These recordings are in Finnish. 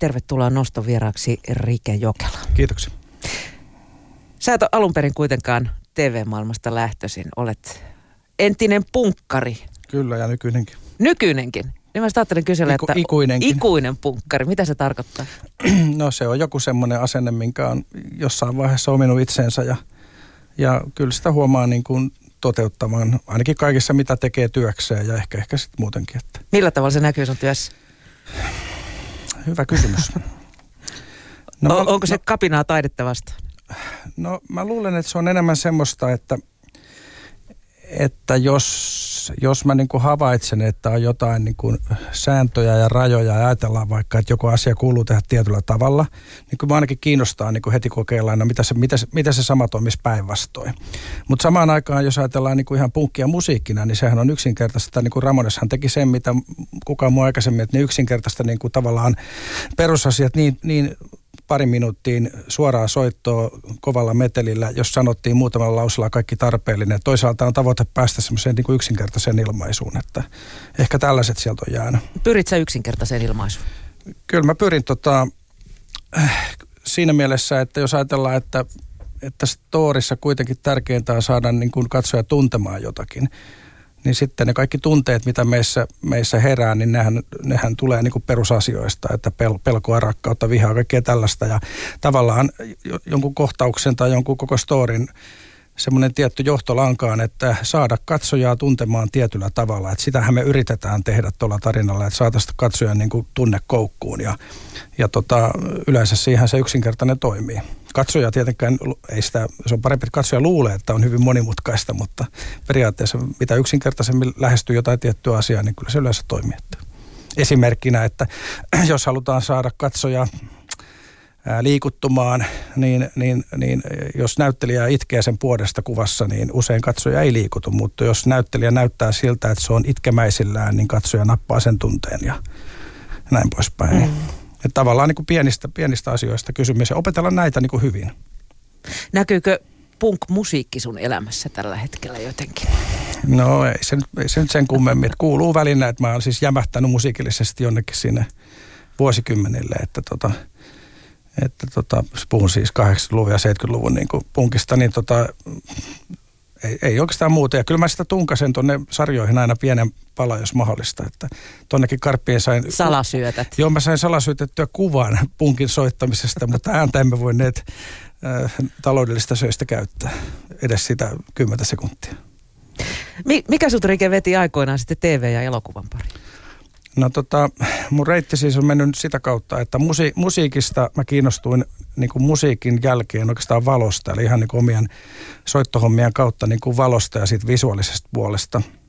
tervetuloa nostovieraaksi Rike Jokela. Kiitoksia. Sä et alun perin kuitenkaan TV-maailmasta lähtöisin. Olet entinen punkkari. Kyllä, ja nykyinenkin. Nykyinenkin. Niin mä ajattelin kysellä, Iku, että ikuinenkin. ikuinen punkkari, mitä se tarkoittaa? No se on joku semmoinen asenne, minkä on jossain vaiheessa ominut itsensä ja, ja kyllä sitä huomaa niin kuin toteuttamaan, ainakin kaikissa mitä tekee työkseen ja ehkä, ehkä sitten muutenkin. Että. Millä tavalla se näkyy sun työssä? Hyvä kysymys. No, o- onko se no, kapinaa taidetta vastaan? No mä luulen, että se on enemmän semmoista, että, että jos, jos mä niin kuin havaitsen, että on jotain niin kuin sääntöjä ja rajoja ja ajatellaan vaikka, että joku asia kuuluu tehdä tietyllä tavalla, niin kyllä mä ainakin kiinnostaa niin kuin heti kokeillaan, no mitä se, mitä, se, mitä se sama toimisi päinvastoin. Mutta samaan aikaan, jos ajatellaan niin kuin ihan punkkia musiikkina, niin sehän on yksinkertaista. Niin kuin Ramoneshan teki sen, mitä kukaan muu aikaisemmin, että ne yksinkertaista niin kuin tavallaan perusasiat niin, niin pari minuuttiin suoraa soittoa kovalla metelillä, jos sanottiin muutamalla lausella kaikki tarpeellinen. Toisaalta on tavoite päästä semmoiseen niin yksinkertaiseen ilmaisuun, että ehkä tällaiset sieltä on jäänyt. Pyrit sä yksinkertaiseen ilmaisuun? Kyllä mä pyrin tota, äh, siinä mielessä, että jos ajatellaan, että, että storissa kuitenkin tärkeintä on saada niin kuin katsoja tuntemaan jotakin, niin sitten ne kaikki tunteet, mitä meissä, meissä herää, niin nehän, nehän tulee niin kuin perusasioista, että pel, pelkoa, rakkautta, vihaa, kaikkea tällaista. Ja tavallaan jonkun kohtauksen tai jonkun koko storin semmoinen tietty johtolankaan, että saada katsojaa tuntemaan tietyllä tavalla. Että sitähän me yritetään tehdä tuolla tarinalla, että saataisiin katsojan niin kuin tunne koukkuun ja, ja tota, yleensä siihen se yksinkertainen toimii. Katsoja tietenkään, ei sitä, se on parempi, että katsoja luulee, että on hyvin monimutkaista, mutta periaatteessa mitä yksinkertaisemmin lähestyy jotain tiettyä asiaa, niin kyllä se yleensä toimii. Esimerkkinä, että jos halutaan saada katsoja liikuttumaan, niin, niin, niin jos näyttelijä itkee sen puolesta kuvassa, niin usein katsoja ei liikutu, mutta jos näyttelijä näyttää siltä, että se on itkemäisillään, niin katsoja nappaa sen tunteen ja näin poispäin. Mm. Että tavallaan niin kuin pienistä, pienistä asioista kysymys ja opetella näitä niin kuin hyvin. Näkyykö punk-musiikki sun elämässä tällä hetkellä jotenkin? No ei se nyt, ei se nyt sen kummemmin. Että kuuluu välinä, että mä oon siis jämähtänyt musiikillisesti jonnekin sinne vuosikymmenille, että tota, että tota, puhun siis 80-luvun ja 70-luvun niin kuin punkista, niin tota, ei, ei oikeastaan muuta. Ja kyllä mä sitä tunkasen tuonne sarjoihin aina pienen pala, jos mahdollista. Että tonnekin karppiin sain... Salasyötät. Joo, mä sain salasyötettyä kuvan punkin soittamisesta, mutta ääntä emme voineet äh, taloudellista syistä käyttää. Edes sitä 10 sekuntia. Mikä sut Rike veti aikoinaan sitten TV- ja elokuvan pariin? No tota, mun reitti siis on mennyt sitä kautta, että musi, musiikista mä kiinnostuin niin kuin musiikin jälkeen oikeastaan valosta, eli ihan niin kuin omien soittohommien kautta niin kuin valosta ja siitä visuaalisesta puolesta –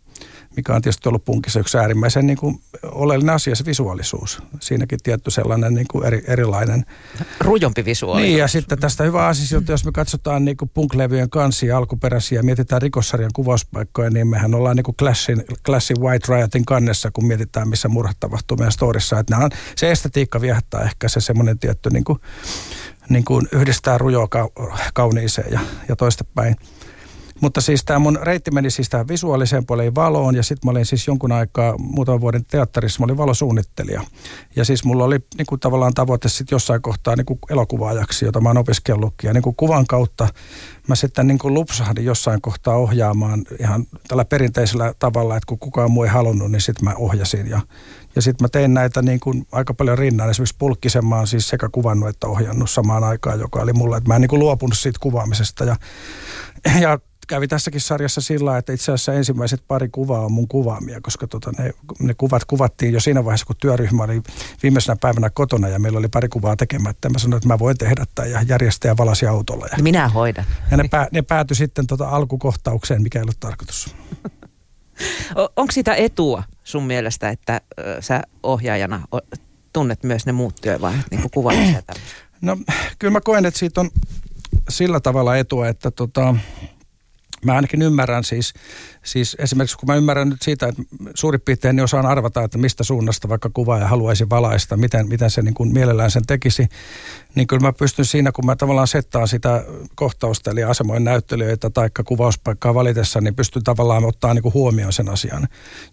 mikä on tietysti ollut punkissa yksi äärimmäisen niin kuin oleellinen asia, se visuaalisuus. Siinäkin tietty sellainen niin kuin eri, erilainen. Rujompi visuaalisuus. Niin, ja sitten tästä hyvä asia, jos me katsotaan niin kuin punk-levyjen kansia alkuperäisiä ja mietitään rikossarjan kuvauspaikkoja, niin mehän ollaan niin kuin Clashin, Clashin White Riotin kannessa, kun mietitään, missä murhat tapahtuu meidän storissa. Että on, se estetiikka viehättää ehkä se semmoinen tietty niin kuin, niin kuin yhdistää rujoa kauniiseen ja, ja toista päin. Mutta siis tämä mun reitti meni siis tähän visuaaliseen puoleen valoon ja sitten mä olin siis jonkun aikaa muutaman vuoden teatterissa, mä olin valosuunnittelija. Ja siis mulla oli niin kuin tavallaan tavoite sitten jossain kohtaa niin kuin elokuvaajaksi, jota mä oon opiskellutkin. Ja niin kuin kuvan kautta mä sitten niin kuin lupsahdin jossain kohtaa ohjaamaan ihan tällä perinteisellä tavalla, että kun kukaan muu ei halunnut, niin sitten mä ohjasin. Ja, ja sitten mä tein näitä niin kuin aika paljon rinnan. Esimerkiksi Pulkkisen mä oon siis sekä kuvannut että ohjannut samaan aikaan, joka oli mulla, että mä en niin kuin luopunut siitä kuvaamisesta. Ja, ja kävi tässäkin sarjassa sillä että itse asiassa ensimmäiset pari kuvaa on mun kuvaamia, koska tota ne, ne kuvat kuvattiin jo siinä vaiheessa, kun työryhmä oli viimeisenä päivänä kotona ja meillä oli pari kuvaa tekemättä. Mä sanoin, että mä voin tehdä tämän ja järjestäjä valasi autolla. Ja, Minä hoidan. Ja ne, pää, ne päätyi sitten tota alkukohtaukseen, mikä ei ollut tarkoitus. Onko sitä etua sun mielestä, että sä ohjaajana tunnet myös ne muut työvaiheet, niin kuin kuvaamisen No kyllä mä koen, että siitä on sillä tavalla etua, että tota, mä ainakin ymmärrän siis, siis esimerkiksi kun mä ymmärrän nyt siitä, että suurin piirtein niin osaan arvata, että mistä suunnasta vaikka kuvaaja haluaisi valaista, miten, miten se niin kuin mielellään sen tekisi, niin kyllä mä pystyn siinä, kun mä tavallaan settaan sitä kohtausta, eli asemoin näyttelijöitä tai kuvauspaikkaa valitessa, niin pystyn tavallaan ottaa niin kuin huomioon sen asian.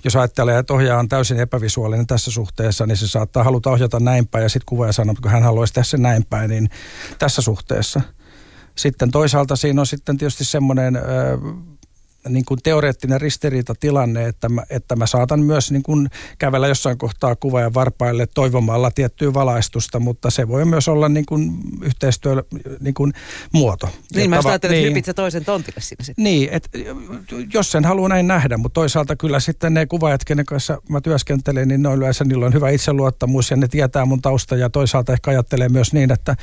Jos ajattelee, että ohjaaja on täysin epävisuaalinen tässä suhteessa, niin se saattaa haluta ohjata näin päin, ja sitten kuvaaja sanoo, että hän haluaisi sen näin päin, niin tässä suhteessa – sitten toisaalta siinä on sitten tietysti semmoinen niin kuin teoreettinen ristiriitatilanne, että mä, että mä saatan myös niin kuin kävellä jossain kohtaa kuvaajan varpaille toivomalla tiettyä valaistusta, mutta se voi myös olla niin kuin yhteistyö niin kuin muoto. Niin, mä ajattelin, että niin, hypit toisen tontille sinne sitten. Niin, että jos sen haluaa näin nähdä, mutta toisaalta kyllä sitten ne kuvaajat, kenen kanssa mä työskentelen, niin ne on yleensä, niillä on hyvä itseluottamus ja ne tietää mun tausta ja toisaalta ehkä ajattelee myös niin, että,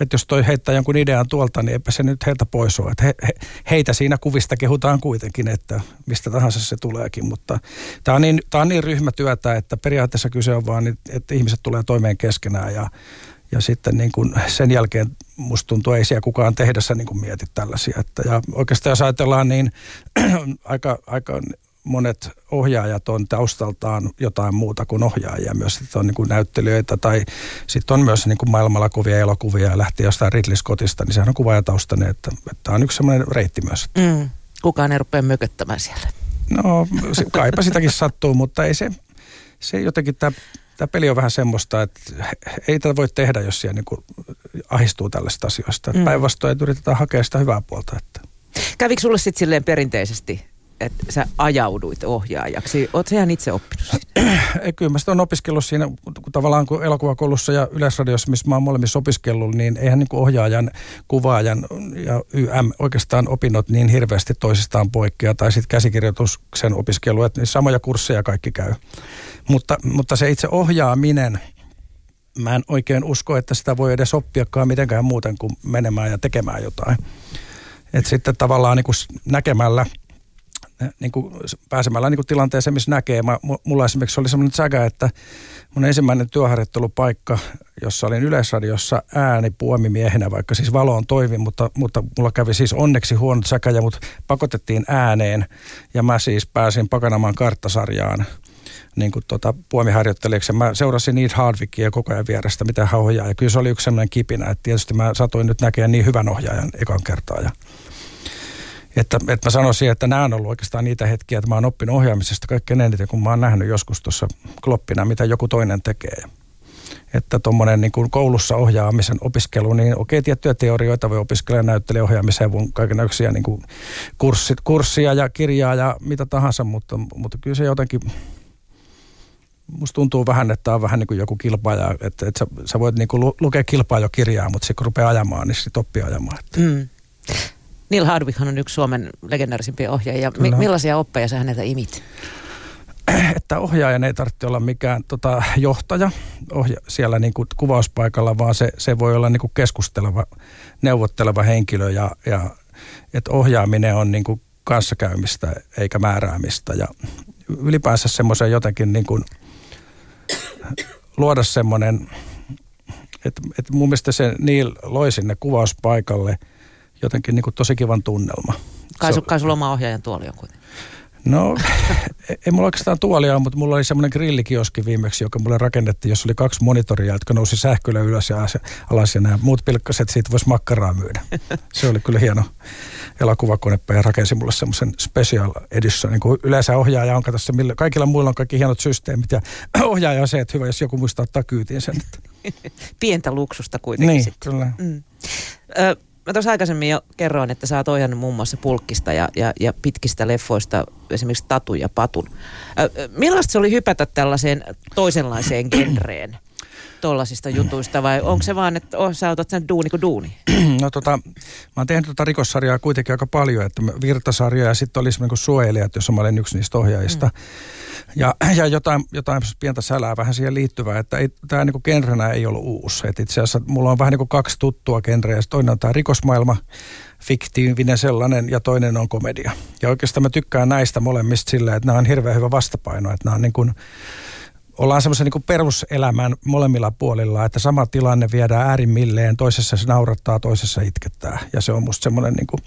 että jos toi heittää jonkun idean tuolta, niin eipä se nyt heiltä pois ole. Että he, he, heitä siinä kuvista kehutaan kuitenkin kuitenkin, että mistä tahansa se tuleekin. Mutta tämä on niin, tämä on niin ryhmätyötä, että periaatteessa kyse on vaan, että ihmiset tulee toimeen keskenään ja, ja sitten niin kuin sen jälkeen musta tuntuu, ei siellä kukaan tehdessä niin kuin mieti tällaisia. Että, ja oikeastaan jos ajatellaan, niin aika, aika monet ohjaajat on taustaltaan jotain muuta kuin ohjaajia. Myös sitten on niin kuin näyttelijöitä tai sitten on myös niin kuin maailmalla kuvia elokuvia ja lähti jostain Ridley Scottista, niin sehän on kuvaajataustainen, että, että tämä on yksi sellainen reitti myös. Mm kukaan ei rupea mököttämään siellä. No kaipa sitäkin sattuu, mutta ei se, se jotenkin tämä tämä peli on vähän semmoista, että ei tätä voi tehdä, jos siellä niin ahistuu tällaista asioista. Mm. Päinvastoin, että yritetään hakea sitä hyvää puolta. Että. Kävikö sulle sitten silleen perinteisesti että sä ajauduit ohjaajaksi. Oot sä ihan itse oppinut Ei, kyllä mä sitä on opiskellut siinä, kun tavallaan kun elokuvakoulussa ja yleisradiossa, missä mä oon molemmissa opiskellut, niin eihän niin ohjaajan, kuvaajan ja YM oikeastaan opinnot niin hirveästi toisistaan poikkea, tai sitten käsikirjoituksen opiskelu, että niin samoja kursseja kaikki käy. Mutta, mutta se itse ohjaaminen, mä en oikein usko, että sitä voi edes oppiakaan mitenkään muuten kuin menemään ja tekemään jotain. Että sitten tavallaan niin näkemällä – niin kuin pääsemällä niin kuin tilanteeseen, missä näkee. Mä, mulla esimerkiksi oli semmoinen säkä, että mun ensimmäinen työharjoittelupaikka, jossa olin Yleisradiossa ääni puomimiehenä, vaikka siis valoon toivin, mutta, mutta mulla kävi siis onneksi huonot säkä ja mut pakotettiin ääneen ja mä siis pääsin Pakanamaan karttasarjaan niin kuin tota, puomiharjoittelijaksi. Mä seurasin Need Hardwickia koko ajan vierestä, mitä hän ohjaa. Ja kyllä se oli yksi sellainen kipinä, että tietysti mä satuin nyt näkemään niin hyvän ohjaajan ekan kertaa. Ja että, että mä sanoisin, että nämä on ollut oikeastaan niitä hetkiä, että mä oon oppinut ohjaamisesta kaikkein eniten, kun mä oon nähnyt joskus tuossa kloppina, mitä joku toinen tekee. Että tuommoinen niin kuin koulussa ohjaamisen opiskelu, niin okei, tiettyjä teorioita voi opiskella näyttelijäohjaamiseen, kaikenlaisia niin kuin kurssit, kurssia ja kirjaa ja mitä tahansa, mutta, mutta kyllä se jotenkin, musta tuntuu vähän, että on vähän niin kuin joku kilpaaja, että, että sä, sä voit niin kuin lukea kilpaajokirjaa, mutta sitten kun rupeaa ajamaan, niin sitten oppii ajamaan. Että. Mm. Neil Hardwickhan on yksi Suomen legendaarisimpia ohjaajia. M- millaisia oppeja sä häneltä imit? Että ohjaajan ei tarvitse olla mikään tota, johtaja ohja- siellä niin kuin kuvauspaikalla, vaan se, se voi olla niin kuin keskusteleva, neuvotteleva henkilö ja, ja että ohjaaminen on niin kuin kanssakäymistä eikä määräämistä ja ylipäänsä semmoisen jotenkin niin kuin luoda semmoinen, että, että mun mielestä se Neil loi sinne kuvauspaikalle – jotenkin niin kuin tosi kivan tunnelma. Kai, su, kai sulla oma ohjaajan tuoli on kuitenkin. No, ei mulla oikeastaan tuolia mutta mulla oli semmoinen grillikioski viimeksi, joka mulle rakennettiin, jossa oli kaksi monitoria, jotka nousi sähköllä ylös ja alas ja nämä muut pilkkaset, siitä voisi makkaraa myydä. Se oli kyllä hieno elokuvakonepa ja rakensi mulle semmoisen special edition. Niin kuin yleensä ohjaaja on katsossa, millä, kaikilla muilla on kaikki hienot systeemit ja ohjaaja on se, että hyvä, jos joku muistaa ottaa kyytiin sen. Pientä luksusta kuitenkin Niin, sitten. kyllä. Mm. Ö, mä tuossa aikaisemmin jo kerroin, että sä oot ohjannut muun muassa pulkkista ja, ja, ja pitkistä leffoista esimerkiksi Tatu ja Patun. Millaista se oli hypätä tällaiseen toisenlaiseen genreen? tuollaisista jutuista vai onko se vaan, että oh, sä otat sen duuni kuin duuni? No tota, mä oon tehnyt tota rikossarjaa kuitenkin aika paljon, että virtasarjoja ja sitten oli semmoinen suojelijat, jossa mä olin yksi niistä ohjaajista. Mm. Ja, ja jotain, jotain pientä sälää vähän siihen liittyvää, että tämä niinku genrenä ei ollut uusi. Et itse asiassa mulla on vähän niin kuin kaksi tuttua genreä. Toinen on tämä rikosmaailma, fiktiivinen sellainen, ja toinen on komedia. Ja oikeastaan mä tykkään näistä molemmista silleen, että nämä on hirveän hyvä vastapaino. Että nämä on niin kuin, ollaan semmoisen niin peruselämän molemmilla puolilla, että sama tilanne viedään äärimmilleen, toisessa se naurattaa, toisessa itkettää. Ja se on musta semmoinen niin kuin,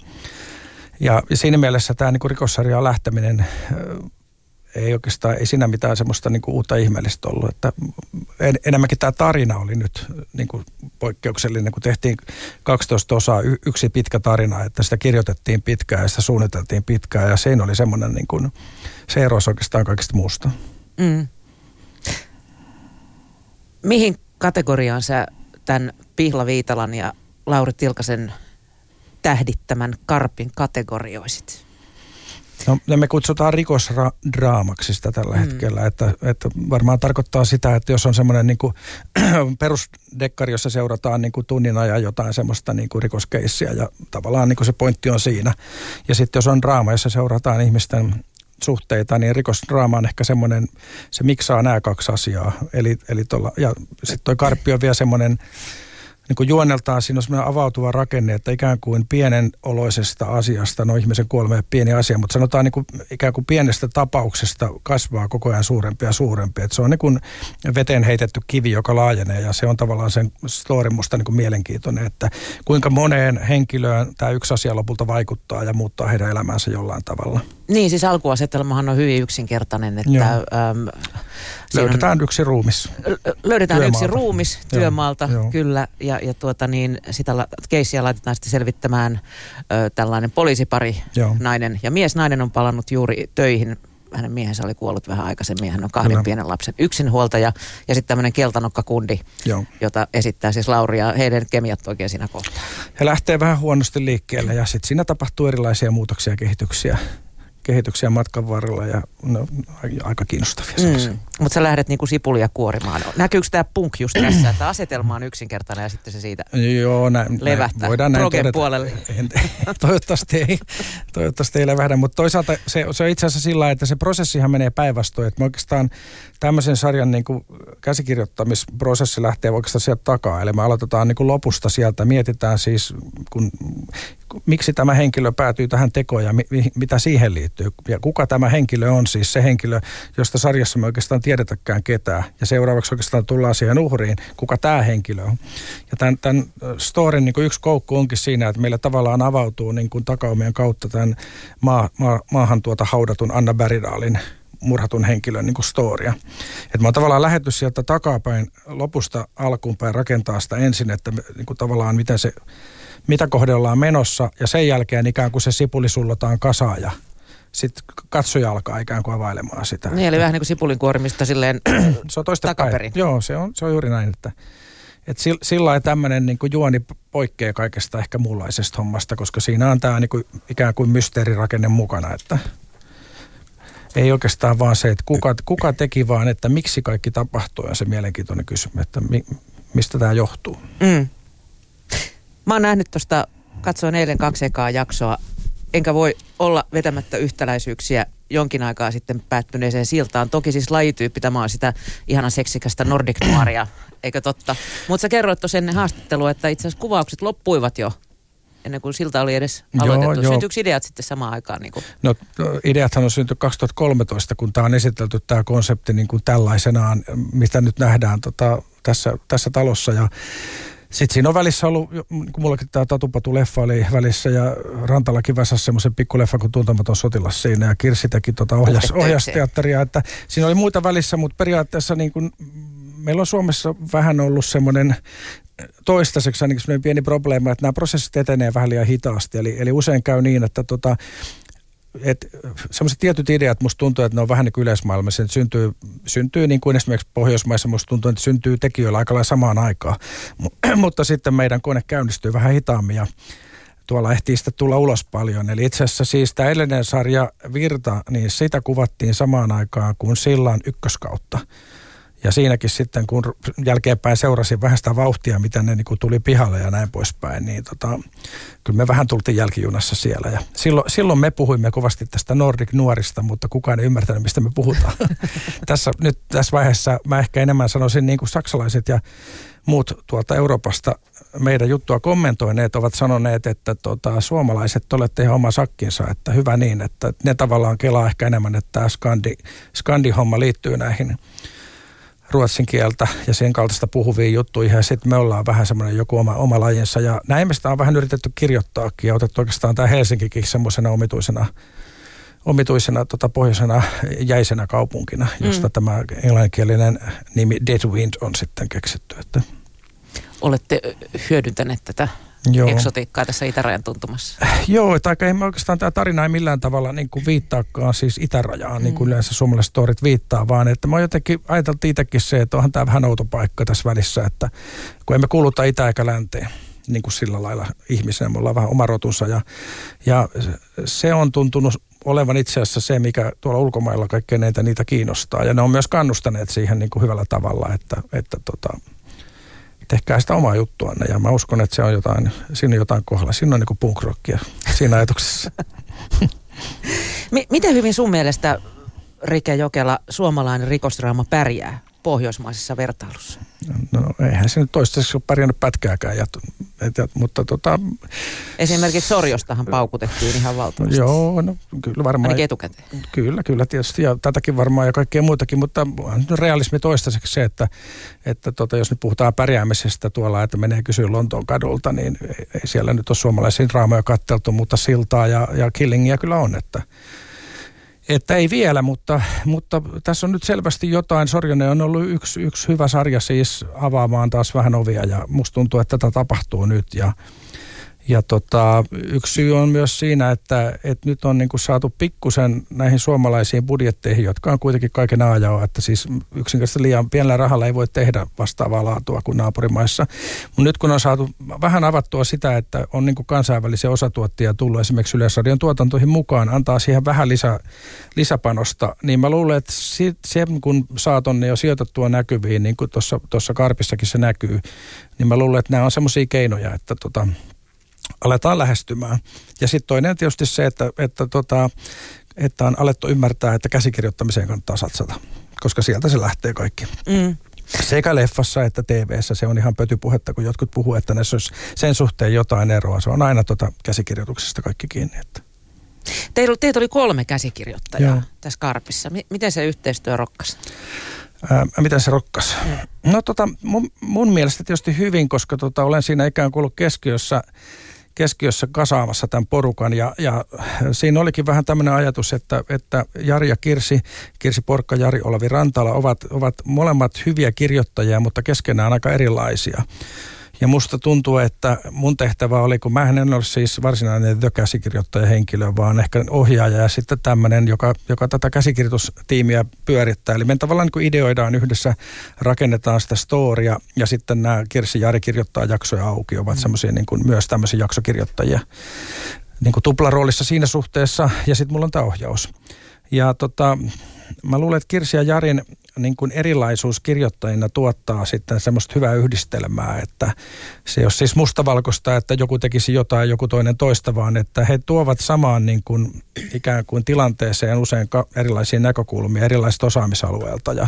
Ja, siinä mielessä tämä niin rikossarjaan lähteminen ei oikeastaan, ei siinä mitään semmoista niin uutta ihmeellistä ollut. Että en, enemmänkin tämä tarina oli nyt niin kuin poikkeuksellinen, kun tehtiin 12 osaa, y, yksi pitkä tarina, että sitä kirjoitettiin pitkään ja sitä suunniteltiin pitkään ja siinä oli semmoinen, niin kuin, se erosi oikeastaan kaikista muusta. Mm. Mihin kategoriaan sä tämän Pihla Viitalan ja Lauri Tilkasen tähdittämän Karpin kategorioisit? No, me kutsutaan rikosdraamaksi sitä tällä mm. hetkellä, että, että varmaan tarkoittaa sitä, että jos on semmoinen niin kuin, perusdekkari, jossa seurataan niin kuin tunnin ajan jotain semmoista niin kuin rikoskeissiä ja tavallaan niin kuin se pointti on siinä. Ja sitten jos on draama, jossa seurataan ihmisten suhteita, niin rikosdraama on ehkä semmoinen, se miksaa nämä kaksi asiaa. Eli, eli tolla, ja sitten toi Karppi on vielä semmoinen, niin kuin juoneltaan siinä on semmoinen avautuva rakenne, että ikään kuin pienen oloisesta asiasta, no ihmisen kuolema pieni asia, mutta sanotaan niin kuin ikään kuin pienestä tapauksesta kasvaa koko ajan suurempi ja suurempi. Että se on niin kuin veteen heitetty kivi, joka laajenee ja se on tavallaan sen story musta niin kuin mielenkiintoinen, että kuinka moneen henkilöön tämä yksi asia lopulta vaikuttaa ja muuttaa heidän elämänsä jollain tavalla. Niin, siis alkuasetelmahan on hyvin yksinkertainen, että... Äm, löydetään on, yksi ruumis. Löydetään työmaalta. yksi ruumis työmaalta, joo, kyllä, ja, ja tuota niin, sitä keissiä laitetaan sitten selvittämään ö, tällainen poliisipari, joo. nainen ja mies. Nainen on palannut juuri töihin hänen miehensä oli kuollut vähän aikaisemmin. Hän on kahden Kyllä. pienen lapsen yksinhuoltaja ja sitten tämmöinen keltanokkakundi, Joo. jota esittää siis Lauri ja heidän kemiat oikein siinä kohtaa. He lähtee vähän huonosti liikkeelle ja sitten siinä tapahtuu erilaisia muutoksia ja kehityksiä kehityksiä matkan varrella ja no, aika kiinnostavia mm. Mutta sä lähdet niinku sipulia kuorimaan. Näkyykö tämä punk just tässä, että asetelma on yksinkertainen ja sitten se siitä Joo, näin, levähtää näin, voidaan näin todeta. puolelle? En, toivottavasti ei, toivottavasti ei levähdä, mutta toisaalta se, se on itse asiassa sillä että se prosessihan menee päinvastoin. Että oikeastaan tämmöisen sarjan niin kuin käsikirjoittamisprosessi lähtee oikeastaan sieltä takaa. Eli me aloitetaan niin kuin lopusta sieltä, mietitään siis, kun, miksi tämä henkilö päätyy tähän tekoon ja mi, mitä siihen liittyy. Ja kuka tämä henkilö on siis se henkilö, josta sarjassa me oikeastaan tiedetäkään ketään. Ja seuraavaksi oikeastaan tullaan siihen uhriin, kuka tämä henkilö on. Ja tämän, tämän storin niin yksi koukku onkin siinä, että meillä tavallaan avautuu niin kuin takaumien kautta tämän maa, maa, maahan tuota haudatun Anna Bäridaalin murhatun henkilön niin kuin storia. Et mä oon tavallaan lähetty sieltä takapäin lopusta alkuun päin rakentaa sitä ensin, että niin kuin tavallaan miten se, mitä kohde ollaan menossa ja sen jälkeen ikään kuin se sipuli sullotaan kasaan ja sitten katsoja alkaa ikään kuin availemaan sitä. Niin, eli vähän niin kuin sipulin kuorimista silleen se on toista takaperin. Päin. Joo, se on, se on juuri näin, että et sillä lailla tämmöinen niin juoni poikkeaa kaikesta ehkä muunlaisesta hommasta, koska siinä on tämä niin kuin, ikään kuin mysteerirakenne mukana, että ei oikeastaan vaan se, että kuka, kuka teki, vaan että miksi kaikki tapahtuu ja se mielenkiintoinen kysymys, että mi, mistä tämä johtuu. Mm. Mä oon nähnyt tuosta, katsoin eilen kaksi ekaa jaksoa, enkä voi olla vetämättä yhtäläisyyksiä jonkin aikaa sitten päättyneeseen siltaan. Toki siis lajityyppi, tämä on sitä ihana seksikästä Nordic Noiria, eikö totta? Mutta sä kerroit tuossa ennen haastattelua, että itse asiassa kuvaukset loppuivat jo ennen kuin silta oli edes aloitettu. Joo, Syntyykö ideat sitten samaan aikaan? Niin kuin? No ideathan on syntynyt 2013, kun tämä on esitelty tämä konsepti niin kuin tällaisenaan, mitä nyt nähdään tota, tässä, tässä talossa. Ja sitten siinä on välissä ollut, kun mullakin tämä Tatupatu-leffa oli välissä ja Rantalakin väsäsi semmoisen pikkuleffa kuin Tuntematon sotilas siinä ja Kirsi teki tuota ohjas, ohjasteatteria, että siinä oli muita välissä, mutta periaatteessa niin kuin, meillä on Suomessa vähän ollut semmoinen toistaiseksi ainakin semmoinen pieni probleema, että nämä prosessit etenee vähän liian hitaasti. Eli, eli usein käy niin, että tota, semmoiset tietyt ideat musta tuntuu, että ne on vähän niin kuin yleismaailmassa. Että syntyy, syntyy niin kuin esimerkiksi Pohjoismaissa musta tuntuu, että syntyy tekijöillä aika lailla samaan aikaan. Mutta sitten meidän kone käynnistyy vähän hitaammin ja tuolla ehtii sitten tulla ulos paljon. Eli itse asiassa siis tämä edellinen sarja Virta, niin sitä kuvattiin samaan aikaan kuin Sillan ykköskautta. Ja siinäkin sitten, kun jälkeenpäin seurasin vähän sitä vauhtia, mitä ne niin kuin tuli pihalle ja näin poispäin, niin tota, kyllä me vähän tultiin jälkijunassa siellä. Ja silloin, silloin me puhuimme kovasti tästä Nordic nuorista, mutta kukaan ei ymmärtänyt, mistä me puhutaan. tässä, nyt tässä vaiheessa mä ehkä enemmän sanoisin niin kuin saksalaiset ja muut tuolta Euroopasta meidän juttua kommentoineet ovat sanoneet, että tota, suomalaiset olette ihan oma sakkinsa, että hyvä niin, että ne tavallaan kelaa ehkä enemmän, että tämä skandi, skandi-homma liittyy näihin ruotsin kieltä ja sen kaltaista puhuvia juttuja. Ja sitten me ollaan vähän semmoinen joku oma, oma lajinsa. Ja näin me sitä on vähän yritetty kirjoittaakin ja otettu oikeastaan tämä Helsinkikin semmoisena omituisena omituisena tota, pohjoisena jäisenä kaupunkina, josta mm. tämä englanninkielinen nimi Deadwind on sitten keksitty. Että. Olette hyödyntäneet tätä Joo. eksotiikkaa tässä itärajan tuntumassa. Joo, tai ei oikeastaan tämä tarina ei millään tavalla niin kuin viittaakaan siis itärajaan, mm. niin kuin mm. yleensä suomalaiset storit viittaa, vaan että mä jotenkin ajateltiin itsekin se, että onhan tämä vähän outo paikka tässä välissä, että kun emme kuuluta itä eikä länteen niin kuin sillä lailla ihmisenä, me ollaan vähän oma rotunsa ja, ja se on tuntunut olevan itse asiassa se, mikä tuolla ulkomailla kaikkein niitä, niitä kiinnostaa. Ja ne on myös kannustaneet siihen niin kuin hyvällä tavalla, että, että tota, tehkää sitä omaa juttuanne. Ja mä uskon, että se on jotain, siinä on jotain kohdalla. Siinä on niin kuin punk siinä ajatuksessa. Miten hyvin sun mielestä, Rike Jokela, suomalainen rikosdraama pärjää pohjoismaisessa vertailussa? No, eihän se nyt toistaiseksi ole pärjännyt pätkääkään, ja, et, mutta tota... Esimerkiksi Sorjostahan paukutettiin ihan valtavasti. Joo, no kyllä varmaan. Ainakin etukäteen. Kyllä, kyllä tietysti, ja tätäkin varmaan ja kaikkea muutakin, mutta realismi toistaiseksi se, että, että tota, jos nyt puhutaan pärjäämisestä tuolla, että menee kysyä Lontoon kadulta, niin ei siellä nyt ole suomalaisia raamoja katteltu, mutta siltaa ja, ja killingia kyllä on, että että ei vielä, mutta, mutta tässä on nyt selvästi jotain. Sorjonen on ollut yksi, yksi hyvä sarja siis avaamaan taas vähän ovia ja musta tuntuu, että tätä tapahtuu nyt ja ja tota, yksi syy on myös siinä, että, että nyt on niin kuin saatu pikkusen näihin suomalaisiin budjetteihin, jotka on kuitenkin kaiken ajan, että siis yksinkertaisesti liian pienellä rahalla ei voi tehdä vastaavaa laatua kuin naapurimaissa. Mutta nyt kun on saatu vähän avattua sitä, että on niin kuin kansainvälisiä osatuottajia tullut esimerkiksi Yleisradion tuotantoihin mukaan, antaa siihen vähän lisä, lisäpanosta, niin mä luulen, että se kun saat on ne jo sijoitettua näkyviin, niin kuin tuossa Karpissakin se näkyy, niin mä luulen, että nämä on semmoisia keinoja, että tota, aletaan lähestymään. Ja sitten toinen tietysti se, että, että, tota, että on alettu ymmärtää, että käsikirjoittamiseen kannattaa satsata, koska sieltä se lähtee kaikki. Mm. Sekä leffassa että tv se on ihan pötypuhetta, kun jotkut puhuu, että ne olisi sen suhteen jotain eroa. Se on aina tota käsikirjoituksesta kaikki kiinni. Että. Teillä, teitä oli kolme käsikirjoittajaa Joo. tässä Karpissa. Miten se yhteistyö rokkasi? Ää, miten se rokkas? Mm. No tota, mun, mun mielestä tietysti hyvin, koska tota, olen siinä ikään kuin ollut keskiössä – keskiössä kasaamassa tämän porukan ja, ja siinä olikin vähän tämmöinen ajatus, että, että Jari ja Kirsi, Kirsi Porkka, Jari Olavi Rantala ovat, ovat molemmat hyviä kirjoittajia, mutta keskenään aika erilaisia. Ja musta tuntuu, että mun tehtävä oli, kun mä en ole siis varsinainen käsikirjoittaja henkilö, vaan ehkä ohjaaja ja sitten tämmöinen, joka, joka tätä käsikirjoitustiimiä pyörittää. Eli me tavallaan niin kuin ideoidaan yhdessä, rakennetaan sitä storia ja sitten nämä Kirsi Jari kirjoittaa jaksoja auki, ovat mm. semmoisia niin kuin myös tämmöisiä jaksokirjoittajia niin kuin tuplaroolissa siinä suhteessa ja sitten mulla on tämä ohjaus. Ja tota, mä luulen, että Kirsi ja Jarin niin kuin erilaisuus kirjoittajina tuottaa sitten semmoista hyvää yhdistelmää, että se ei ole siis mustavalkoista, että joku tekisi jotain, joku toinen toista, vaan että he tuovat samaan niin kuin ikään kuin tilanteeseen usein erilaisia näkökulmia erilaiset osaamisalueelta ja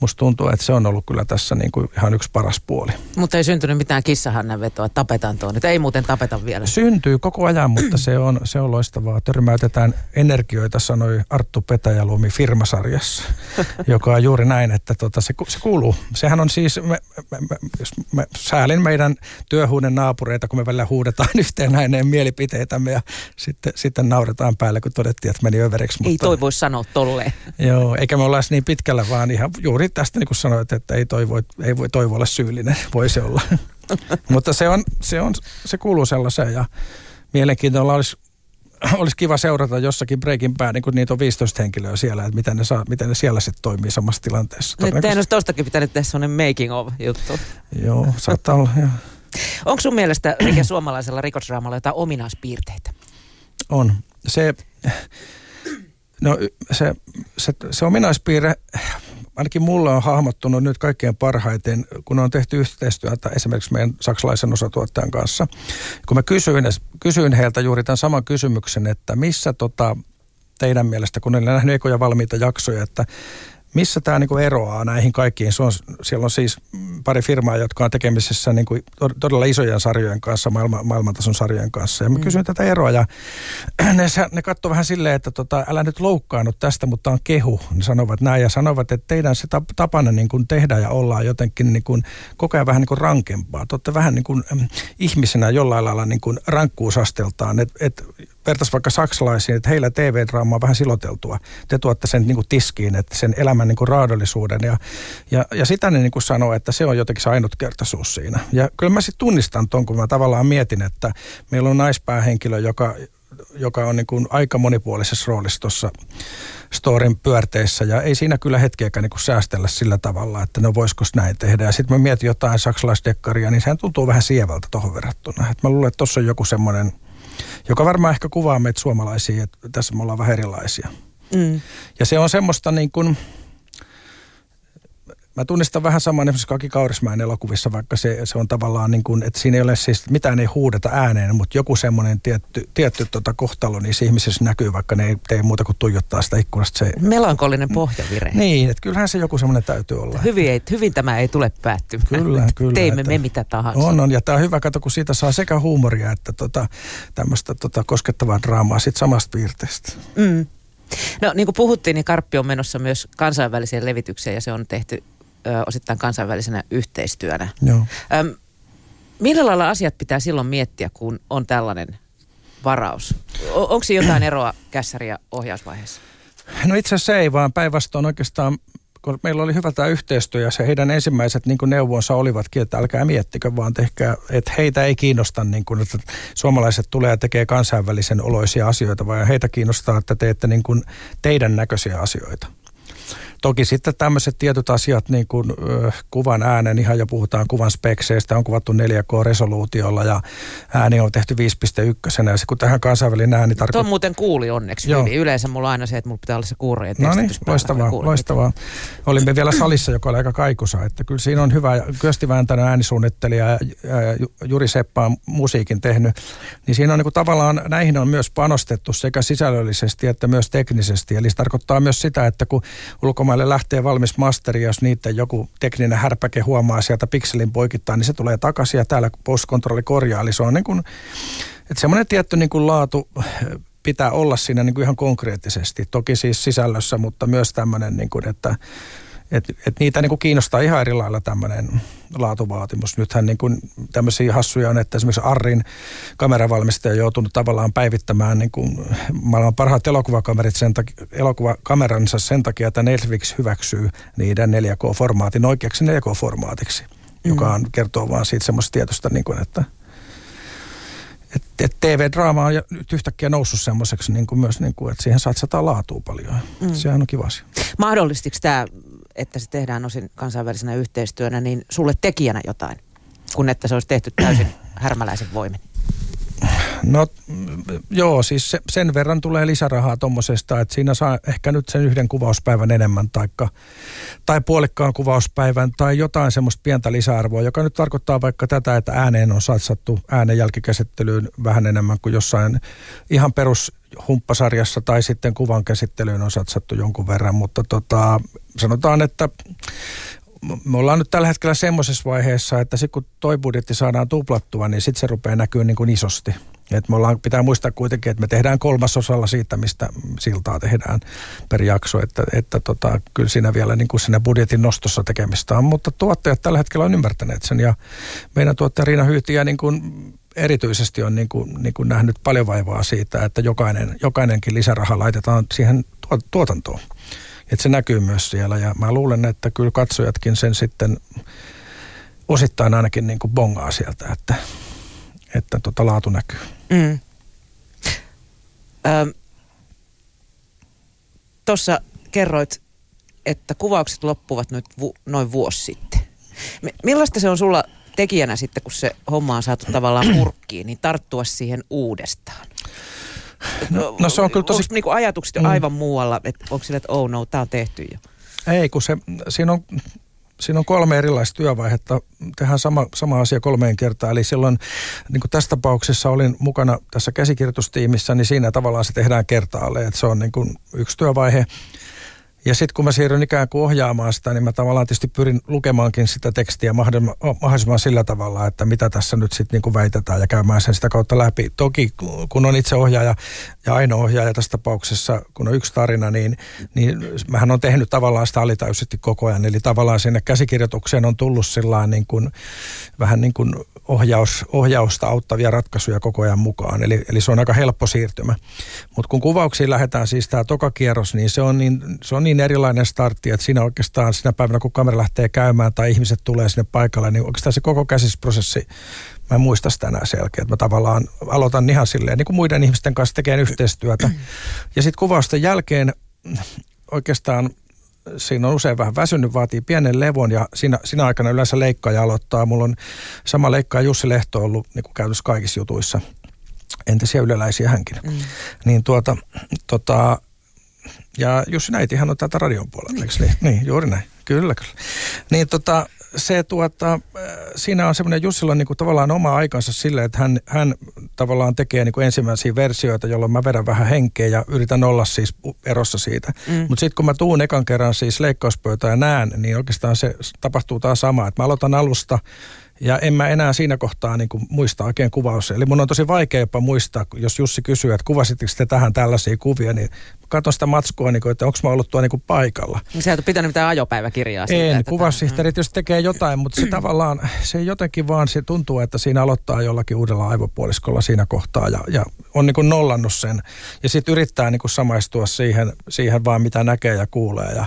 musta tuntuu, että se on ollut kyllä tässä niin kuin ihan yksi paras puoli. Mutta ei syntynyt mitään kissahannan vetoa, että tapetaan tuon. Nyt ei muuten tapeta vielä. Syntyy koko ajan, mutta se on, se on loistavaa. Törmäytetään energioita, sanoi Arttu Petäjälumi firmasarjassa, joka on juuri näin, että tota, se, se kuuluu. Sehän on siis, me, me, me, jos me säälin meidän työhuuden naapureita, kun me välillä huudetaan yhteen näin mielipiteitämme ja sitten, sitten nauretaan päälle, kun todettiin, että meni överiksi. Ei toi voi sanoa tolleen. Joo, eikä me olla niin pitkällä, vaan ihan juuri tästä niin kuin sanoit, että ei, toi voi, ei voi toivo olla syyllinen, voi se olla. Mutta se, on, se, on, se kuuluu sellaiseen ja mielenkiintoilla olisi olisi kiva seurata jossakin Breaking Bad, niin kun niitä on 15 henkilöä siellä, että miten ne, saa, miten ne siellä sitten toimii samassa tilanteessa. Nyt teidän olisi tostakin pitänyt tehdä sellainen making of juttu. Joo, saattaa olla. Jo. Onko sun mielestä mikä suomalaisella rikosdraamalla jotain ominaispiirteitä? On. Se, no, se, se, se ominaispiirre ainakin mulle on hahmottunut nyt kaikkein parhaiten, kun on tehty yhteistyötä esimerkiksi meidän saksalaisen osatuottajan kanssa. Kun mä kysyin, kysyin heiltä juuri tämän saman kysymyksen, että missä tota, teidän mielestä, kun olen nähnyt ekoja valmiita jaksoja, että missä tämä niin eroaa näihin kaikkiin. Se on, siellä on siis pari firmaa, jotka on tekemisessä niin kuin todella isojen sarjojen kanssa, maailma, maailmantason sarjojen kanssa. Ja mä mm. kysyin tätä eroa ja ne, ne katsoi vähän silleen, että tota, älä nyt loukkaannut tästä, mutta on kehu. Ne sanovat näin ja sanovat, että teidän se tapana niin kuin tehdä ja olla jotenkin niin kuin, koko ajan vähän niin kuin rankempaa. Te olette vähän niin kuin, ihmisenä jollain lailla niin kuin rankkuusasteltaan. Että et, vertaisi vaikka saksalaisiin, että heillä TV-draama on vähän siloteltua. Te tuotte sen niin kuin tiskiin, että sen elämän niin kuin raadollisuuden. Ja, ja, ja sitä ne niin kuin sanoo, että se on jotenkin se ainutkertaisuus siinä. Ja kyllä mä sitten tunnistan ton, kun mä tavallaan mietin, että meillä on naispäähenkilö, joka, joka on niin kuin aika monipuolisessa roolissa tuossa storin pyörteissä ja ei siinä kyllä hetkeäkään niin säästellä sillä tavalla, että no voisiko näin tehdä. Ja sitten mä mietin jotain saksalaisdekkaria, niin sehän tuntuu vähän sievältä tuohon verrattuna. Et mä luulen, että tuossa on joku semmoinen – joka varmaan ehkä kuvaa meitä suomalaisia, että tässä me ollaan vähän erilaisia. Mm. Ja se on semmoista niin kuin, Mä tunnistan vähän saman esimerkiksi Kaki Kaurismäen elokuvissa, vaikka se, se on tavallaan niin kuin, että siinä ei ole siis, mitään ei huudeta ääneen, mutta joku semmoinen tietty, tietty tota kohtalo niissä ihmisissä näkyy, vaikka ne ei tee muuta kuin tuijottaa sitä ikkunasta. Se, Melankolinen pohjavire. Niin, että kyllähän se joku semmoinen täytyy olla. Hyvin, ei, hyvin tämä ei tule päättymään. Kyllä, kyllä. Teimme että, me mitä tahansa. On, on, ja tämä on hyvä kato, kun siitä saa sekä huumoria että tota, tämmöistä tota, koskettavaa draamaa sit samasta piirteestä. Mm. No niin kuin puhuttiin, niin Karppi on menossa myös kansainväliseen levitykseen ja se on tehty ö, osittain kansainvälisenä yhteistyönä. Joo. Ö, millä lailla asiat pitää silloin miettiä, kun on tällainen varaus? O- onko jotain eroa kässäri- ja ohjausvaiheessa? No itse asiassa ei, vaan päinvastoin oikeastaan kun meillä oli hyvä tämä yhteistyö ja se heidän ensimmäiset niin kuin neuvonsa olivatkin, että älkää miettikö, vaan tehkää, että heitä ei kiinnosta, niin kuin, että suomalaiset tulee ja tekee kansainvälisen oloisia asioita, vaan heitä kiinnostaa, että teette niin kuin teidän näköisiä asioita. Toki sitten tämmöiset tietyt asiat, niin kuin kuvan äänen, ihan jo puhutaan kuvan spekseistä, on kuvattu 4K-resoluutiolla ja ääni on tehty 5.1. Ja se, kun tähän kansainvälinen ääni tarkoittaa... Tuon muuten kuuli onneksi Joo. hyvin. Yleensä mulla on aina se, että mulla pitää olla se kuurojen No niin, loistavaa, loistavaa. Olimme vielä salissa, joka oli aika kaikusa, että kyllä siinä on hyvä. Kyösti Vääntänen äänisuunnittelija ja Juri Seppa on musiikin tehnyt. Niin siinä on niin kuin tavallaan, näihin on myös panostettu sekä sisällöllisesti että myös teknisesti. Eli se tarkoittaa myös sitä, että kun ulko ulkomaille lähtee valmis masteri, jos niitä joku tekninen härpäke huomaa sieltä pikselin poikittaa, niin se tulee takaisin ja täällä postkontrolli korjaa. Eli se on niin kuin, että semmoinen tietty niin kuin laatu pitää olla siinä niin kuin ihan konkreettisesti. Toki siis sisällössä, mutta myös tämmöinen, niin kuin, että et, et niitä niin kuin kiinnostaa ihan eri lailla tämmöinen laatuvaatimus. Nythän niin kuin tämmöisiä hassuja on, että esimerkiksi Arrin kameravalmistaja on joutunut tavallaan päivittämään niin kuin maailman parhaat elokuvakamerit sen takia, elokuvakameransa sen takia, että Netflix hyväksyy niiden 4K-formaatin oikeaksi 4K-formaatiksi, mm. joka on, kertoo vaan siitä semmoista tietosta, niin kuin, että et, et TV-draama on nyt yhtäkkiä noussut semmoiseksi niin kuin myös, niin kuin, että siihen satsataan laatua paljon. Mm. Sehän on kiva asia. Mahdollistiko tämä että se tehdään osin kansainvälisenä yhteistyönä, niin sulle tekijänä jotain, kun että se olisi tehty täysin härmäläisen voimin? No joo, siis se, sen verran tulee lisärahaa tuommoisesta, että siinä saa ehkä nyt sen yhden kuvauspäivän enemmän taikka, tai puolikkaan kuvauspäivän tai jotain semmoista pientä lisäarvoa, joka nyt tarkoittaa vaikka tätä, että ääneen on satsattu äänen jälkikäsittelyyn vähän enemmän kuin jossain ihan perus humppasarjassa tai sitten kuvan käsittelyyn on satsattu jonkun verran, mutta tota, sanotaan, että me ollaan nyt tällä hetkellä semmoisessa vaiheessa, että sitten kun toi budjetti saadaan tuplattua, niin sitten se rupeaa näkyä niin kuin isosti. Et me ollaan, pitää muistaa kuitenkin, että me tehdään kolmasosalla siitä, mistä siltaa tehdään per jakso. Että, että tota, kyllä siinä vielä niin kuin siinä budjetin nostossa tekemistä on, mutta tuottajat tällä hetkellä on ymmärtäneet sen. Ja meidän tuottaja Riina Hyytiä niin kuin erityisesti on niin kuin, niin kuin nähnyt paljon vaivaa siitä, että jokainen, jokainenkin lisäraha laitetaan siihen tuotantoon. Että se näkyy myös siellä ja mä luulen, että kyllä katsojatkin sen sitten osittain ainakin niin kuin bongaa sieltä, että, että tota laatu näkyy. Mm. Tuossa kerroit, että kuvaukset loppuvat nyt vu- noin vuosi sitten. Millaista se on sulla tekijänä sitten, kun se homma on saatu tavallaan purkkiin, niin tarttua siihen uudestaan? No, no se on kyllä tosi... Onko niinku ajatukset jo mm. aivan muualla, että onko sille, että oh no, tämä on tehty jo? Ei, kun se, siinä on, siinä on kolme erilaista työvaihetta. Tehdään sama, sama asia kolmeen kertaan. Eli silloin niin kuin tässä tapauksessa olin mukana tässä käsikirjoitustiimissä, niin siinä tavallaan se tehdään kertaalle. Että se on niin kuin yksi työvaihe. Ja sitten kun mä siirryn ikään kuin ohjaamaan sitä, niin mä tavallaan tietysti pyrin lukemaankin sitä tekstiä mahdollisimman sillä tavalla, että mitä tässä nyt sitten niin väitetään ja käymään sen sitä kautta läpi. Toki kun on itse ohjaaja ja ainoa ohjaaja tässä tapauksessa, kun on yksi tarina, niin, niin mähän on tehnyt tavallaan sitä alitäysisesti koko ajan. Eli tavallaan sinne käsikirjoitukseen on tullut sillä niin kuin, vähän niin kuin ohjaus, ohjausta auttavia ratkaisuja koko ajan mukaan. Eli, eli se on aika helppo siirtymä. Mutta kun kuvauksiin lähdetään siis tämä toka kierros, niin se on niin, se on niin erilainen startti, että siinä oikeastaan sinä päivänä, kun kamera lähtee käymään tai ihmiset tulee sinne paikalle, niin oikeastaan se koko käsisprosessi, mä en muista sitä enää selkeä, että mä tavallaan aloitan ihan silleen, niin kuin muiden ihmisten kanssa tekee yhteistyötä. Ja sitten kuvausten jälkeen oikeastaan siinä on usein vähän väsynyt, vaatii pienen levon ja siinä, siinä aikana yleensä leikkaaja aloittaa. Mulla on sama leikkaaja Jussi Lehto ollut niin kuin käytössä kaikissa jutuissa. Entisiä yleläisiä hänkin. Mm. Niin tuota, tota, ja Jussi Näitihän on täältä radion puolelta, niin. niin? Niin, juuri näin. Kyllä, kyllä. Niin tota, se tuota, äh, siinä on semmoinen, Jussilla on niin kuin tavallaan oma aikansa sille, että hän, hän tavallaan tekee niin kuin ensimmäisiä versioita, jolloin mä vedän vähän henkeä ja yritän olla siis erossa siitä. Mm. Mutta sitten kun mä tuun ekan kerran siis leikkauspöytään ja näen, niin oikeastaan se tapahtuu taas sama, että mä aloitan alusta ja en mä enää siinä kohtaa niin kuin muista oikein kuvaus. Eli mun on tosi vaikea jopa muistaa, jos Jussi kysyy, että kuvasitteko te tähän tällaisia kuvia, niin katson sitä matskua, niin kuin, että onko mä ollut tuo niin kuin paikalla. Niin sä et ole pitänyt mitään ajopäiväkirjaa siitä. En, kuvassihteeri tietysti tekee jotain, mutta se tavallaan, se jotenkin vaan se tuntuu, että siinä aloittaa jollakin uudella aivopuoliskolla siinä kohtaa ja, ja on niin kuin nollannut sen. Ja sitten yrittää niin kuin samaistua siihen, siihen vaan, mitä näkee ja kuulee ja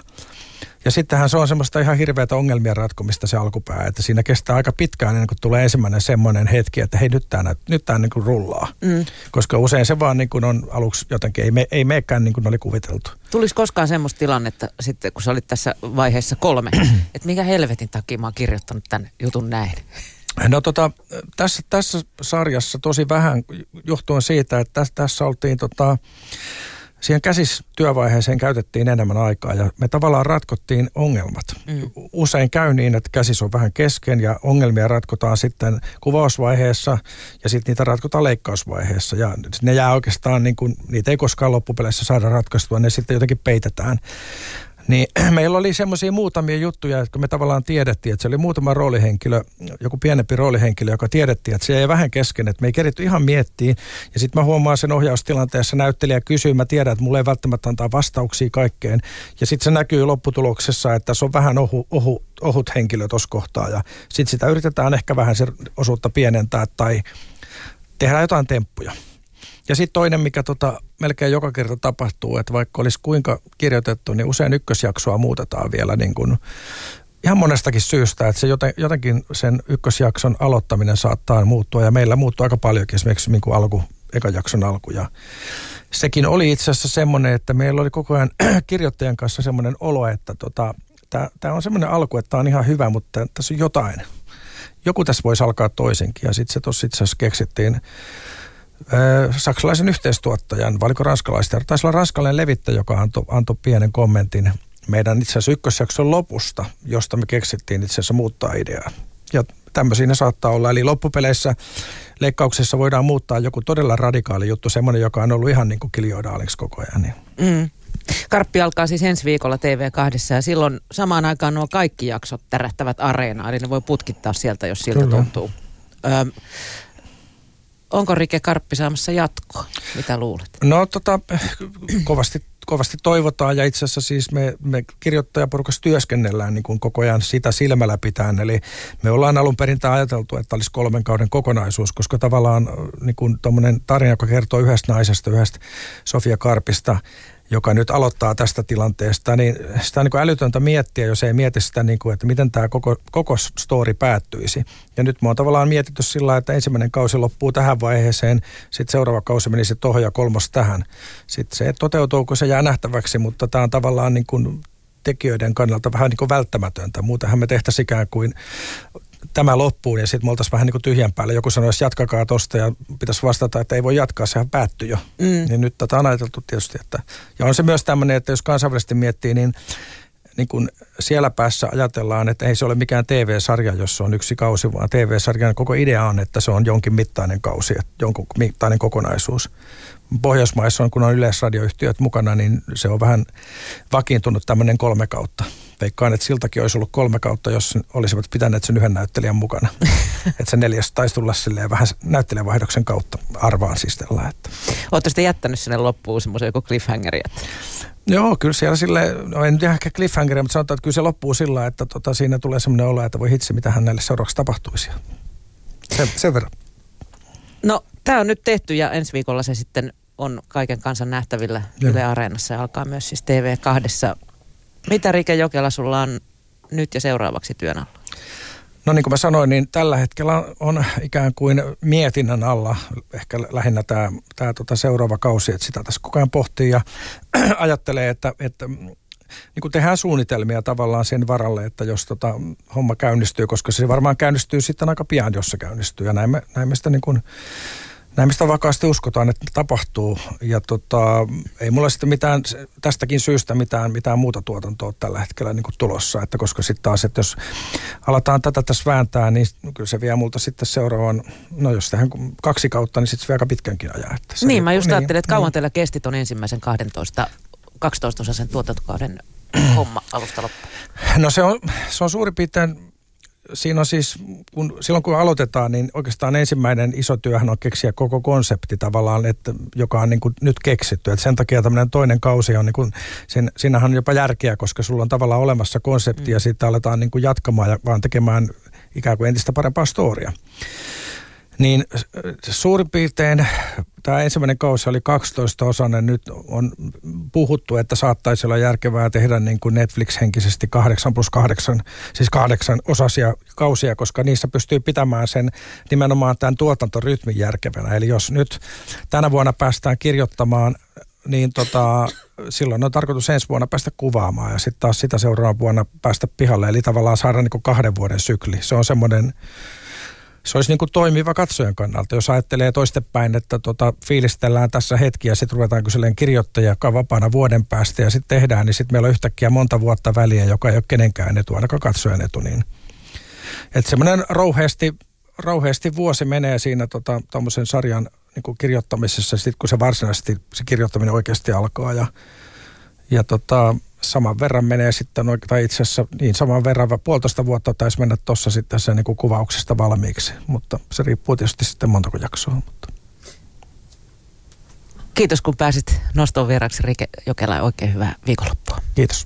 ja sittenhän se on semmoista ihan hirveätä ongelmien ratkomista se alkupää, että siinä kestää aika pitkään ennen kuin tulee ensimmäinen semmoinen hetki, että hei nyt tämä, nyt tämä niin kuin rullaa. Mm. Koska usein se vaan niin kuin on aluksi jotenkin, ei, me, ei meekään niin kuin oli kuviteltu. Tulisi koskaan semmoista tilannetta sitten, kun sä olit tässä vaiheessa kolme, että mikä helvetin takia mä oon kirjoittanut tämän jutun näin? No tota, tässä, tässä sarjassa tosi vähän johtuen siitä, että tässä, tässä oltiin tota, siihen käsistyövaiheeseen käytettiin enemmän aikaa ja me tavallaan ratkottiin ongelmat. Mm. Usein käy niin, että käsis on vähän kesken ja ongelmia ratkotaan sitten kuvausvaiheessa ja sitten niitä ratkotaan leikkausvaiheessa ja ne jää oikeastaan niin kuin, niitä ei koskaan loppupeleissä saada ratkaistua, ne sitten jotenkin peitetään. Niin meillä oli semmoisia muutamia juttuja, jotka me tavallaan tiedettiin, että se oli muutama roolihenkilö, joku pienempi roolihenkilö, joka tiedettiin, että se ei vähän kesken, että me ei keritty ihan miettiin. Ja sitten mä huomaan sen ohjaustilanteessa näyttelijä kysyy, mä tiedän, että mulle ei välttämättä antaa vastauksia kaikkeen. Ja sitten se näkyy lopputuloksessa, että se on vähän ohu, ohu, ohut henkilö tuossa kohtaa. Ja sitten sitä yritetään ehkä vähän se osuutta pienentää tai tehdä jotain temppuja. Ja sitten toinen, mikä tota, melkein joka kerta tapahtuu, että vaikka olisi kuinka kirjoitettu, niin usein ykkösjaksoa muutetaan vielä niin kuin ihan monestakin syystä, että se joten, jotenkin sen ykkösjakson aloittaminen saattaa muuttua. Ja meillä muuttuu aika paljonkin esimerkiksi niin kuin alku, ekan jakson alku. Ja sekin oli itse asiassa semmoinen, että meillä oli koko ajan kirjoittajan kanssa semmoinen olo, että tota, tämä on semmoinen alku, että tämä on ihan hyvä, mutta tässä on jotain. Joku tässä voisi alkaa toisenkin ja sitten se tuossa itse asiassa keksittiin saksalaisen yhteistuottajan, valiko ranskalaista, taisi olla ranskalainen levittäjä, joka antoi, antoi pienen kommentin meidän itse asiassa ykkösjakson lopusta, josta me keksittiin itse asiassa muuttaa ideaa. Ja tämmöisiä ne saattaa olla. Eli loppupeleissä leikkauksessa voidaan muuttaa joku todella radikaali juttu, semmoinen, joka on ollut ihan niin kuin kiljoidaaliksi koko ajan. Niin. Mm. Karppi alkaa siis ensi viikolla TV2 ja silloin samaan aikaan nuo kaikki jaksot tärähtävät areenaan, eli ne voi putkittaa sieltä, jos siltä Kyllä. tuntuu. Öm, onko Rike Karppi saamassa jatkoa? Mitä luulet? No tota, kovasti, kovasti toivotaan ja itse asiassa siis me, me kirjoittajaporukassa työskennellään niin kuin koko ajan sitä silmällä pitäen. Eli me ollaan alun perin ajateltu, että olisi kolmen kauden kokonaisuus, koska tavallaan niin kuin tarina, joka kertoo yhdestä naisesta, yhdestä Sofia Karpista, joka nyt aloittaa tästä tilanteesta, niin sitä on niin kuin älytöntä miettiä, jos ei mieti sitä, niin kuin, että miten tämä koko, koko story päättyisi. Ja nyt mä oon tavallaan mietitty sillä että ensimmäinen kausi loppuu tähän vaiheeseen, sitten seuraava kausi menisi tohon ja kolmos tähän. Sitten se toteutuuko se jää nähtäväksi, mutta tämä on tavallaan niin kuin tekijöiden kannalta vähän niin kuin välttämätöntä. Muutenhan me tehtäisiin ikään kuin tämä loppuun ja sitten me oltaisiin vähän niin kuin tyhjän päällä. Joku sanoisi, jatkakaa tosta ja pitäisi vastata, että ei voi jatkaa, sehän päättyi jo. Mm. Niin nyt tätä on ajateltu tietysti. Että, ja on se myös tämmöinen, että jos kansainvälisesti miettii, niin niin kun siellä päässä ajatellaan, että ei se ole mikään TV-sarja, jos se on yksi kausi, vaan TV-sarjan koko idea on, että se on jonkin mittainen kausi, jonkun mittainen kokonaisuus. Pohjoismaissa on, kun on yleisradioyhtiöt mukana, niin se on vähän vakiintunut tämmöinen kolme kautta. Veikkaan, että siltakin olisi ollut kolme kautta, jos olisivat pitäneet sen yhden näyttelijän mukana. että se neljäs taisi tulla silleen vähän näyttelijävaihdoksen kautta arvaan siis tällä. Että. Oletteko sitten jättänyt sinne loppuun semmoisen joku cliffhangeri? Että... Joo, kyllä siellä sille, no en tiedä ehkä cliffhangeria, mutta sanotaan, että kyllä se loppuu sillä, että tota, siinä tulee semmoinen olo, että voi hitsi, mitä hänelle seuraavaksi tapahtuisi. Sen, sen verran. No, tämä on nyt tehty ja ensi viikolla se sitten on kaiken kansan nähtävillä Joo. Yle Areenassa ja alkaa myös siis TV2. Mitä Rike Jokela sulla on nyt ja seuraavaksi työn alla? No niin kuin mä sanoin, niin tällä hetkellä on ikään kuin mietinnän alla ehkä lähinnä tämä, tämä tota seuraava kausi, että sitä tässä koko ajan pohtii ja ajattelee, että, että niin kuin tehdään suunnitelmia tavallaan sen varalle, että jos tota homma käynnistyy, koska se varmaan käynnistyy sitten aika pian, jos se käynnistyy. Ja näin me, näin me sitä niin kuin näin mistä vakaasti uskotaan, että tapahtuu. Ja tota, ei mulla sitten mitään, tästäkin syystä mitään, mitään muuta tuotantoa tällä hetkellä niin tulossa. Että koska sitten taas, että jos aletaan tätä tässä vääntää, niin kyllä se vie multa sitten seuraavan, no jos tehdään kaksi kautta, niin sitten se vie aika pitkänkin ajan. Että se niin, mä just niin, ajattelin, että kauan niin. teillä kesti ton ensimmäisen 12, 12 osaisen tuotantokauden homma alusta loppuun? No se on, se on suurin piirtein siinä on siis, kun, silloin kun aloitetaan, niin oikeastaan ensimmäinen iso työhän on keksiä koko konsepti tavallaan, että, joka on niin kuin nyt keksitty. Et sen takia tämmöinen toinen kausi on, niin kuin, siinä, siinähän on jopa järkeä, koska sulla on tavallaan olemassa konsepti mm. ja sitten aletaan niin kuin jatkamaan ja vaan tekemään ikään kuin entistä parempaa storia. Niin suurin piirtein tämä ensimmäinen kausi oli 12 osainen. Nyt on puhuttu, että saattaisi olla järkevää tehdä niin kuin Netflix-henkisesti 8 plus 8, siis kahdeksan osasia kausia, koska niissä pystyy pitämään sen nimenomaan tämän tuotantorytmin järkevänä. Eli jos nyt tänä vuonna päästään kirjoittamaan niin tota, silloin on tarkoitus ensi vuonna päästä kuvaamaan ja sitten taas sitä seuraavana vuonna päästä pihalle. Eli tavallaan saada niin kahden vuoden sykli. Se on semmoinen se olisi niin kuin toimiva katsojan kannalta. Jos ajattelee toistepäin, että tota, fiilistellään tässä hetki ja sitten ruvetaan kyselemään kirjoittajia, joka on vapaana vuoden päästä ja sitten tehdään, niin sitten meillä on yhtäkkiä monta vuotta väliä, joka ei ole kenenkään etu, ainakaan katsojan etu. Niin. Että semmoinen rouheasti, rouheasti vuosi menee siinä tota, sarjan niin kuin kirjoittamisessa, sitten kun se varsinaisesti se kirjoittaminen oikeasti alkaa ja, ja tota, saman verran menee sitten, tai itse asiassa niin saman verran, puolitoista vuotta taisi mennä tuossa sitten se niin kuin kuvauksesta valmiiksi, mutta se riippuu tietysti sitten montako jaksoa. Mutta. Kiitos kun pääsit nostoon vieraksi Rike Jokela oikein hyvää viikonloppua. Kiitos.